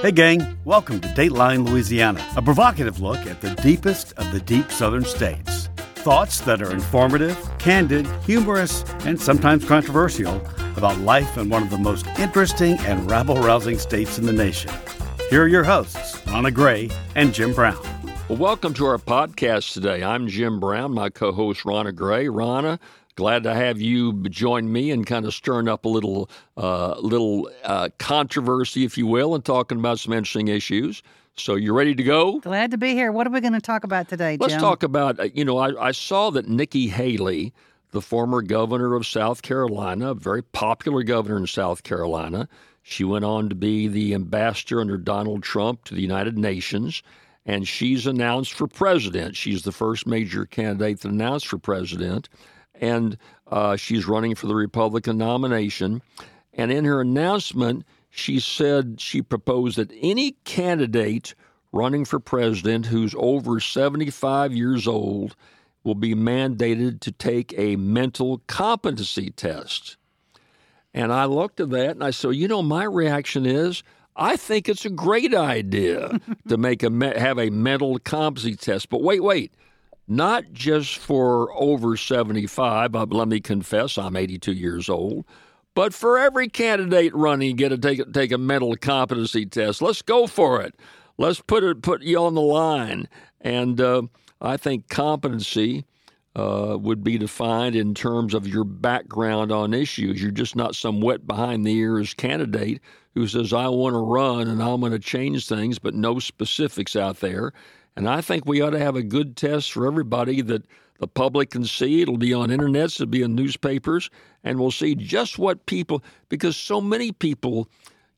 Hey, gang, welcome to Dateline Louisiana, a provocative look at the deepest of the deep southern states. Thoughts that are informative, candid, humorous, and sometimes controversial about life in one of the most interesting and rabble rousing states in the nation. Here are your hosts, Rannah Gray and Jim Brown. Well, welcome to our podcast today. I'm Jim Brown, my co host, Rannah Gray. Rannah, glad to have you join me and kind of stirring up a little, uh, little uh, controversy, if you will, and talking about some interesting issues. So you're ready to go? Glad to be here. What are we going to talk about today, Jim? Let's talk about, uh, you know, I, I saw that Nikki Haley, the former governor of South Carolina, a very popular governor in South Carolina, she went on to be the ambassador under Donald Trump to the United Nations, and she's announced for president. She's the first major candidate that announced for president and uh, she's running for the Republican nomination. And in her announcement, she said she proposed that any candidate running for president who's over 75 years old will be mandated to take a mental competency test. And I looked at that and I said, you know, my reaction is, I think it's a great idea to make a have a mental competency test. But wait, wait not just for over 75, but let me confess, I'm 82 years old, but for every candidate running, get to take, take a mental competency test. Let's go for it. Let's put it put you on the line. And uh, I think competency uh, would be defined in terms of your background on issues. You're just not some wet behind the ears candidate who says, I want to run and I'm going to change things, but no specifics out there. And I think we ought to have a good test for everybody that the public can see. It'll be on internets, it'll be in newspapers, and we'll see just what people, because so many people,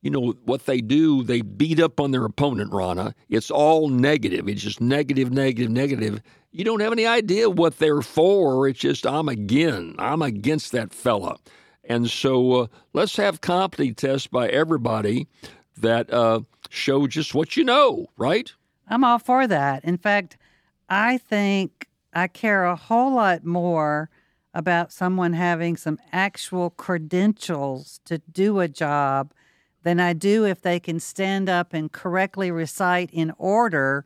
you know, what they do, they beat up on their opponent, Rannah. It's all negative. It's just negative, negative, negative. You don't have any idea what they're for. It's just, I'm again, I'm against that fella. And so uh, let's have competency tests by everybody that uh, show just what you know, right? I'm all for that. In fact, I think I care a whole lot more about someone having some actual credentials to do a job than I do if they can stand up and correctly recite in order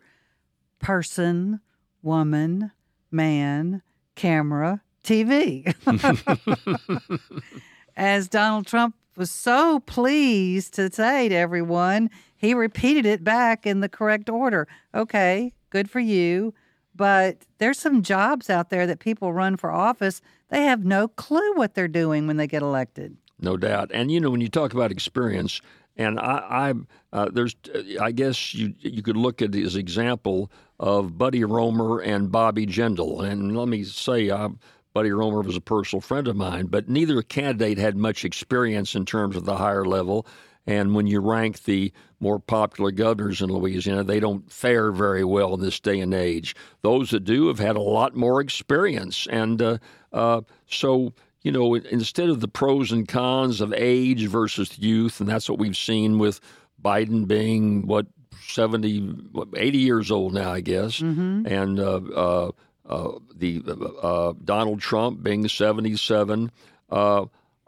person, woman, man, camera, TV. As Donald Trump was so pleased to say to everyone, he repeated it back in the correct order. Okay, good for you. But there's some jobs out there that people run for office, they have no clue what they're doing when they get elected. No doubt. And, you know, when you talk about experience, and I, I uh, there's, I guess you you could look at his example of Buddy Roemer and Bobby Jindal. And let me say, I, Buddy Roemer was a personal friend of mine, but neither candidate had much experience in terms of the higher level. And when you rank the more popular governors in Louisiana, they don't fare very well in this day and age. Those that do have had a lot more experience. And uh, uh, so, you know, instead of the pros and cons of age versus youth, and that's what we've seen with Biden being, what, 70, 80 years old now, I guess, mm-hmm. and uh, uh, uh the uh, Donald Trump being 77.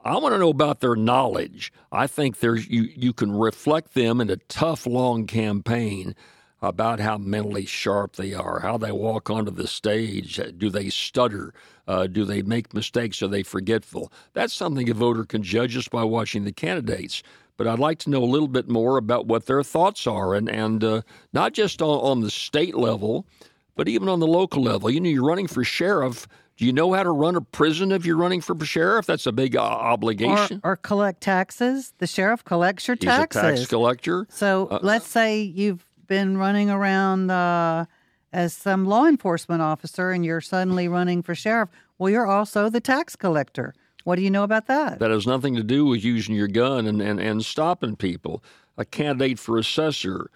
I want to know about their knowledge. I think there's you you can reflect them in a tough long campaign about how mentally sharp they are, how they walk onto the stage. Do they stutter? Uh, do they make mistakes? Are they forgetful? That's something a voter can judge just by watching the candidates. But I'd like to know a little bit more about what their thoughts are, and and uh, not just on, on the state level, but even on the local level. You know, you're running for sheriff do you know how to run a prison if you're running for sheriff? That's a big uh, obligation. Or, or, collect taxes. The sheriff collects your taxes. He's a tax collector. So uh, let's say you've been running around uh, as some law enforcement officer and you're suddenly running for sheriff. Well, you're also the tax collector. What do you know about that? That has nothing to do with using your gun and, and, and stopping people. A candidate for assessor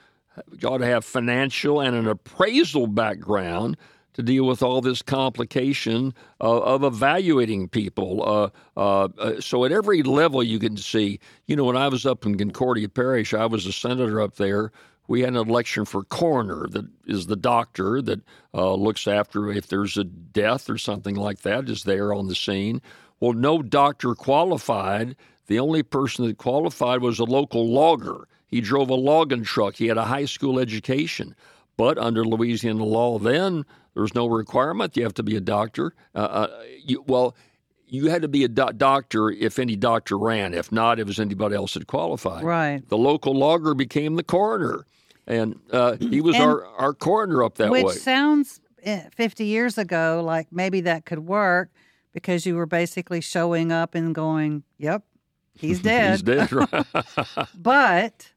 ought to have financial and an appraisal background to deal with all this complication uh, of evaluating people. Uh, uh, uh, so at every level, you can see. You know, when I was up in Concordia Parish, I was a senator up there. We had an election for coroner, that is the doctor that uh, looks after if there's a death or something like that, is there on the scene. Well, no doctor qualified. The only person that qualified was a local logger. He drove a logging truck. He had a high school education. But under Louisiana law, then there's no requirement. You have to be a doctor. Uh, uh, you, well, you had to be a do- doctor if any doctor ran. If not, it was anybody else that qualified. Right. The local logger became the coroner, and uh, he was And- our, our coroner up that Which way. sounds eh, 50 years ago like maybe that could work because you were basically showing up and going, yep, he's dead. He's dead, right? But,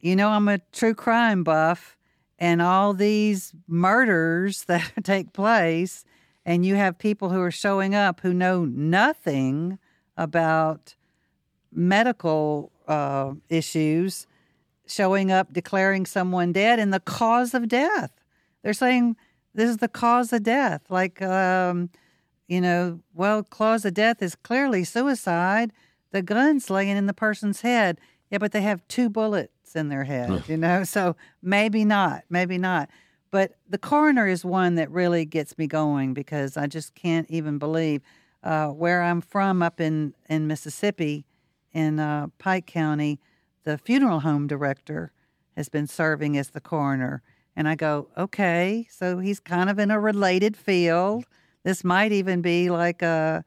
you know, I'm a true crime buff, and all these murders that take place, and you have people who are showing up who know nothing about medical uh, issues showing up declaring someone dead and the cause of death. They're saying this is the cause of death. Like, um, you know, well, cause of death is clearly suicide. The gun's laying in the person's head. Yeah, but they have two in their head, you know, so maybe not, maybe not. But the coroner is one that really gets me going because I just can't even believe uh, where I'm from up in, in Mississippi, in uh, Pike County, the funeral home director has been serving as the coroner. And I go, okay, so he's kind of in a related field. This might even be like uh,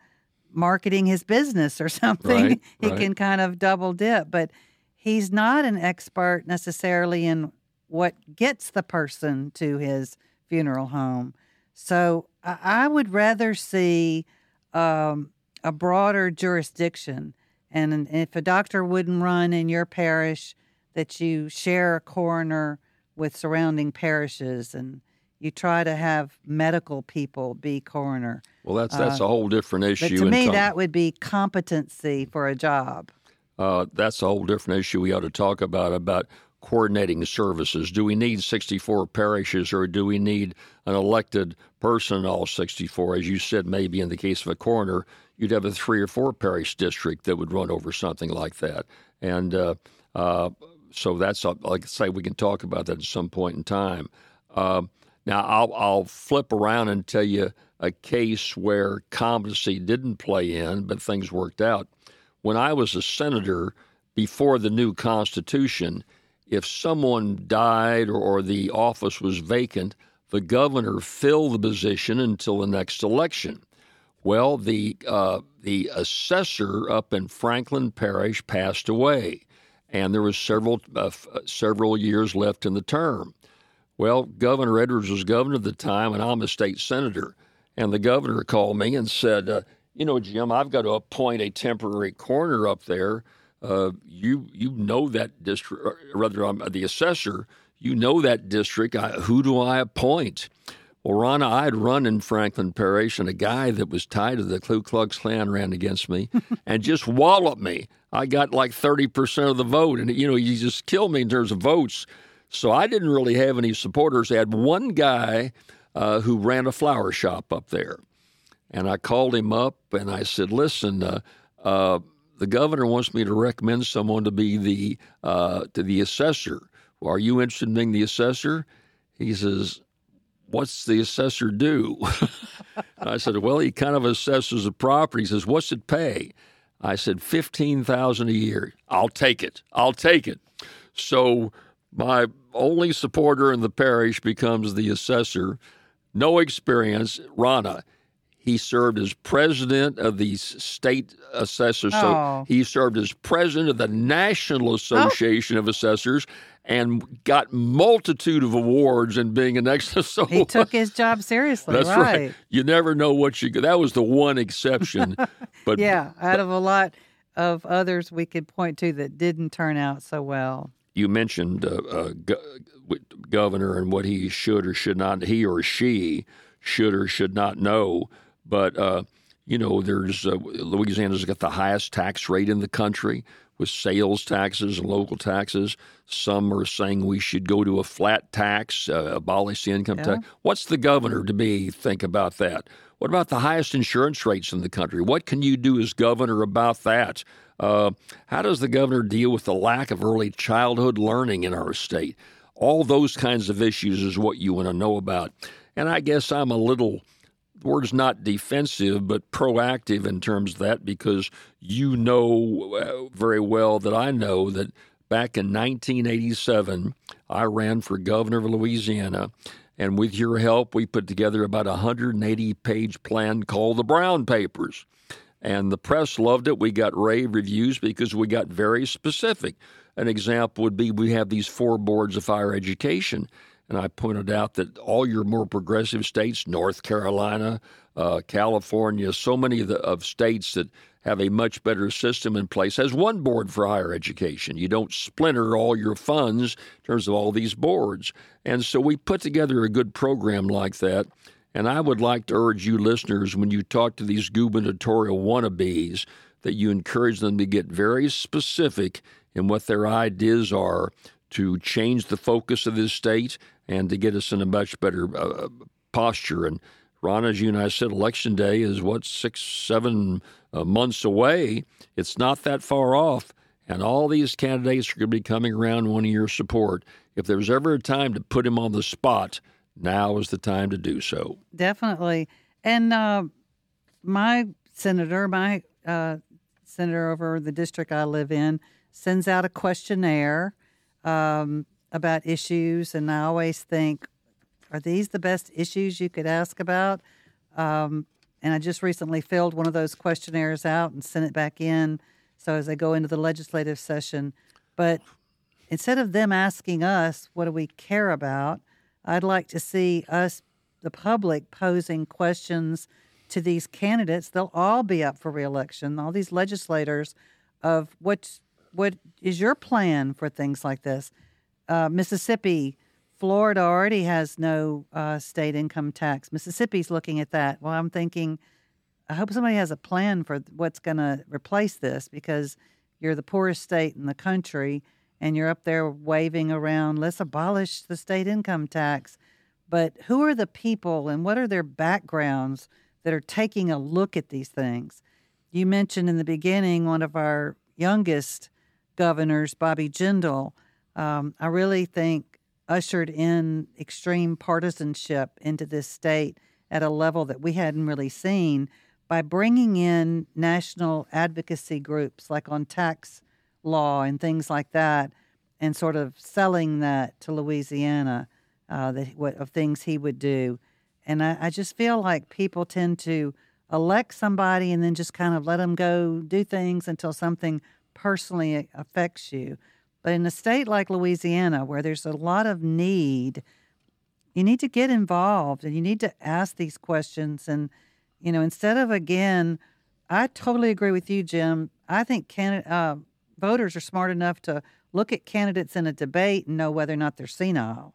marketing his business or something. Right, he right. can kind of double dip, but he's not an expert necessarily in what gets the person to his funeral home. So I, would rather see um, a broader jurisdiction. And if a doctor wouldn't run in your parish, that you share a coroner with surrounding parishes and you try to have medical people be coroner. well, that's that's a whole different issue. Uh, But to me, that would be competency for a job. Uh, that's a whole different issue we ought to talk about about coordinating services. Do we need 64 parishes or do we need an elected person in all 64? As you said, maybe in the case of a coroner, you'd have a three or four parish district that would run over something like that. And uh, uh, so that's, uh, like I say, we can talk about that at some point in time. Um, now, I'll, I'll flip around and tell you a case where competency didn't play in, but things worked out. When I was a senator before the new Constitution, if someone died or, the office was vacant, the governor filled the position until the next election. Well, the uh, the assessor up in Franklin Parish passed away, and there was several uh, f- several years left in the term. Well, Governor Edwards was governor at the time, and I'm a state senator. And the governor called me and said, uh, "You know, Jim, I've got to appoint a temporary coroner up there. Uh, you you know that district, rather, I'm the assessor. You know that district. I, who do I appoint?" Well, Rannah, I had run in Franklin Parish, and a guy that was tied to the Ku Klux Klan ran against me and just walloped me. I got like 30% of the vote, and, you know, he just killed me in terms of votes. So I didn't really have any supporters. I had one guy uh, who ran a flower shop up there. And I called him up and I said, listen, uh, uh, the governor wants me to recommend someone to be the uh, to the assessor. Are you interested in being the assessor? He says, what's the assessor do? I said, well, he kind of assesses the property. He says, what's it pay? I said, fifteen thousand a year. I'll take it. I'll take it. So my only supporter in the parish becomes the assessor. No experience, Rannah. He served as president of the state assessors. So Oh. he served as president of the National Association of Assessors and got multitude of awards and being an excellent. So He took his job seriously, that's right? right. You never know what you. That was the one exception. But Yeah, out of a lot of others we could point to that didn't turn out so well. you mentioned uh, uh, go- governor and what he should or should not, he or she should or should not know. But uh, you know, there's uh, Louisiana's got the highest tax rate in the country with sales taxes and local taxes. Some are saying we should go to a flat tax, uh, abolish the income tax. What's the governor to be think about that? What about the highest insurance rates in the country? What can you do as governor about that? Uh, how does the governor deal with the lack of early childhood learning in our state? All those kinds of issues is what you want to know about. And I guess I'm a little, word's not defensive, but proactive in terms of that because you know uh, very well that I know that back in 1987, I ran for governor of Louisiana. And with your help, we put together about a 180 page plan called the Brown Papers. And the press loved it. We got rave reviews because we got very specific. An example would be we have these four boards of higher education. And I pointed out that all your more progressive states, North Carolina, uh, California, so many of, the, of states that have a much better system in place has one board for higher education. You don't splinter all your funds in terms of all these boards. And so we put together a good program like that. And I would like to urge you listeners when you talk to these gubernatorial wannabes that you encourage them to get very specific in what their ideas are to change the focus of this state and to get us in a much better uh, posture. And Ron, as you and I said, election day is what, six, seven uh, months away. It's not that far off. And all these candidates are going to be coming around wanting your support. If there's ever a time to put him on the spot, now is the time to do so. Definitely. And uh, my senator, my uh, senator over the district I live in, sends out a questionnaire um, about issues. And I always think, are these the best issues you could ask about? Um, and I just recently filled one of those questionnaires out and sent it back in. So as I go into the legislative session, but instead of them asking us, what do we care about? I'd like to see us, the public, posing questions to these candidates. They'll all be up for reelection, all these legislators, of what's, what is your plan for things like this? Uh, Mississippi, Florida already has no uh, state income tax. Mississippi's looking at that. Well, I'm thinking, I hope somebody has a plan for what's going to replace this because you're the poorest state in the country and you're up there waving around, let's abolish the state income tax. But who are the people and what are their backgrounds that are taking a look at these things? You mentioned in the beginning one of our youngest governors, Bobby Jindal. Um, I really think ushered in extreme partisanship into this state at a level that we hadn't really seen by bringing in national advocacy groups like on tax law and things like that and sort of selling that to Louisiana uh, that what of things he would do. And I, I just feel like people tend to elect somebody and then just kind of let them go do things until something personally affects you. But in a state like Louisiana, where there's a lot of need, you need to get involved and you need to ask these questions. And, you know, instead of again, I totally agree with you, Jim. I think uh, voters are smart enough to look at candidates in a debate and know whether or not they're senile.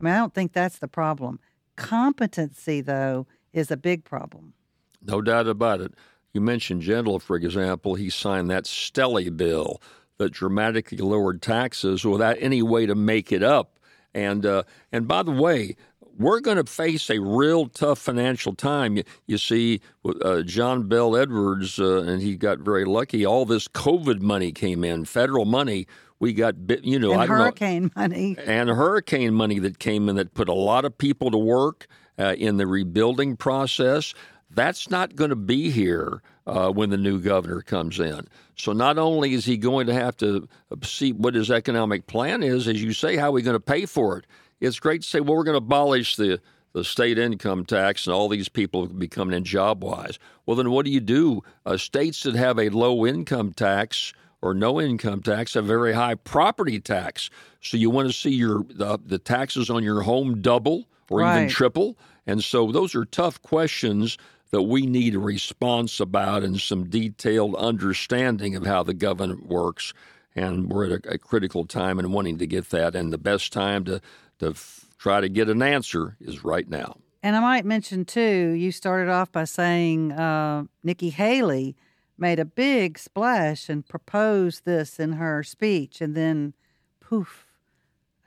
I mean, I don't think that's the problem. Competency, though, is a big problem. No doubt about it. You mentioned Jindal, for example. He signed that Stelly bill that dramatically lowered taxes without any way to make it up. And uh, and by the way, we're going to face a real tough financial time. You, you see, uh, John Bel Edwards, uh, and he got very lucky. All this COVID money came in, federal money. We got, you know, and hurricane know, money, and hurricane money that came in that put a lot of people to work uh, in the rebuilding process. That's not going to be here uh, when the new governor comes in. So not only is he going to have to see what his economic plan is, as you say, how are we going to pay for it? It's great to say, well, we're going to abolish the the state income tax and all these people becoming in job wise. Well, then what do you do? Uh, states that have a low income tax or no income tax have very high property tax. So you want to see your the, the taxes on your home double or right. even triple. And so those are tough questions that we need a response about and some detailed understanding of how the government works. And we're at a, a critical time and wanting to get that. And the best time to, to f- try to get an answer is right now. And I might mention, too, you started off by saying uh, Nikki Haley made a big splash and proposed this in her speech. And then, poof,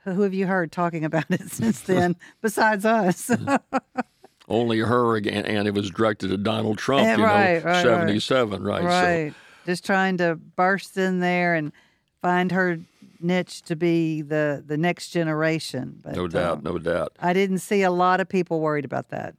who have you heard talking about it since then besides us? only her again, and it was directed at Donald Trump. Yeah, you right, know, right, seventy-seven, right? Right. So. Just trying to burst in there and find her niche to be the the next generation. But, no doubt, um, no doubt. I didn't see a lot of people worried about that.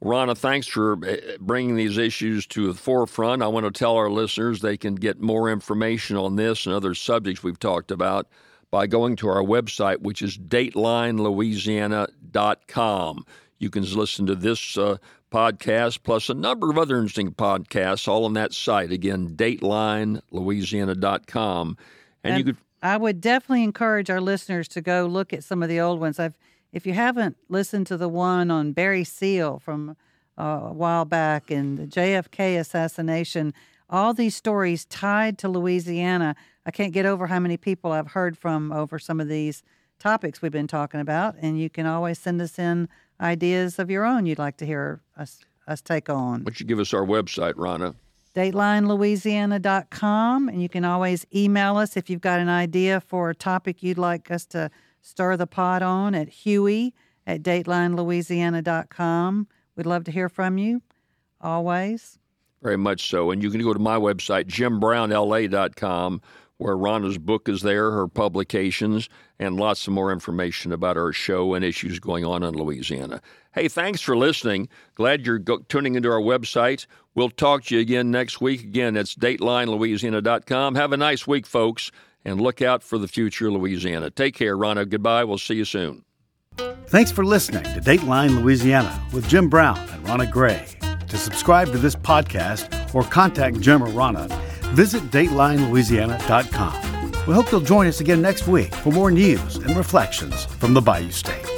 Rannah, thanks for eh, bringing these issues to the forefront. I want to tell our listeners they can get more information on this and other subjects we've talked about by going to our website, which is datelinelouisiana.com. You can listen to this uh, podcast plus a number of other interesting podcasts all on that site. Again, datelinelouisiana.com. And, and you could. I would definitely encourage our listeners to go look at some of the old ones. I've if you haven't listened to the one on Barry Seal from uh, a while back and the JFK assassination, all these stories tied to Louisiana, I can't get over how many people I've heard from over some of these topics we've been talking about. And you can always send us in ideas of your own you'd like to hear us us take on. Would you give us our website, Rannah? DatelineLouisiana.com. And you can always email us if you've got an idea for a topic you'd like us to stir the pot on at Huey at DatelineLouisiana.com. We'd love to hear from you always. Very much so. And you can go to my website, jimbrownla.com, where Rannah's book is there, her publications, and lots of more information about our show and issues going on in Louisiana. Hey, thanks for listening. Glad you're go- tuning into our website. We'll talk to you again next week. Again, that's datelinelouisiana.com. Have a nice week, folks and look out for the future Louisiana. Take care, Rannah. Goodbye. We'll see you soon. Thanks for listening to Dateline Louisiana with Jim Brown and Rannah Gray. To subscribe to this podcast or contact Jim or Rannah, visit DatelineLouisiana.com. We hope you'll join us again next week for more news and reflections from the Bayou State.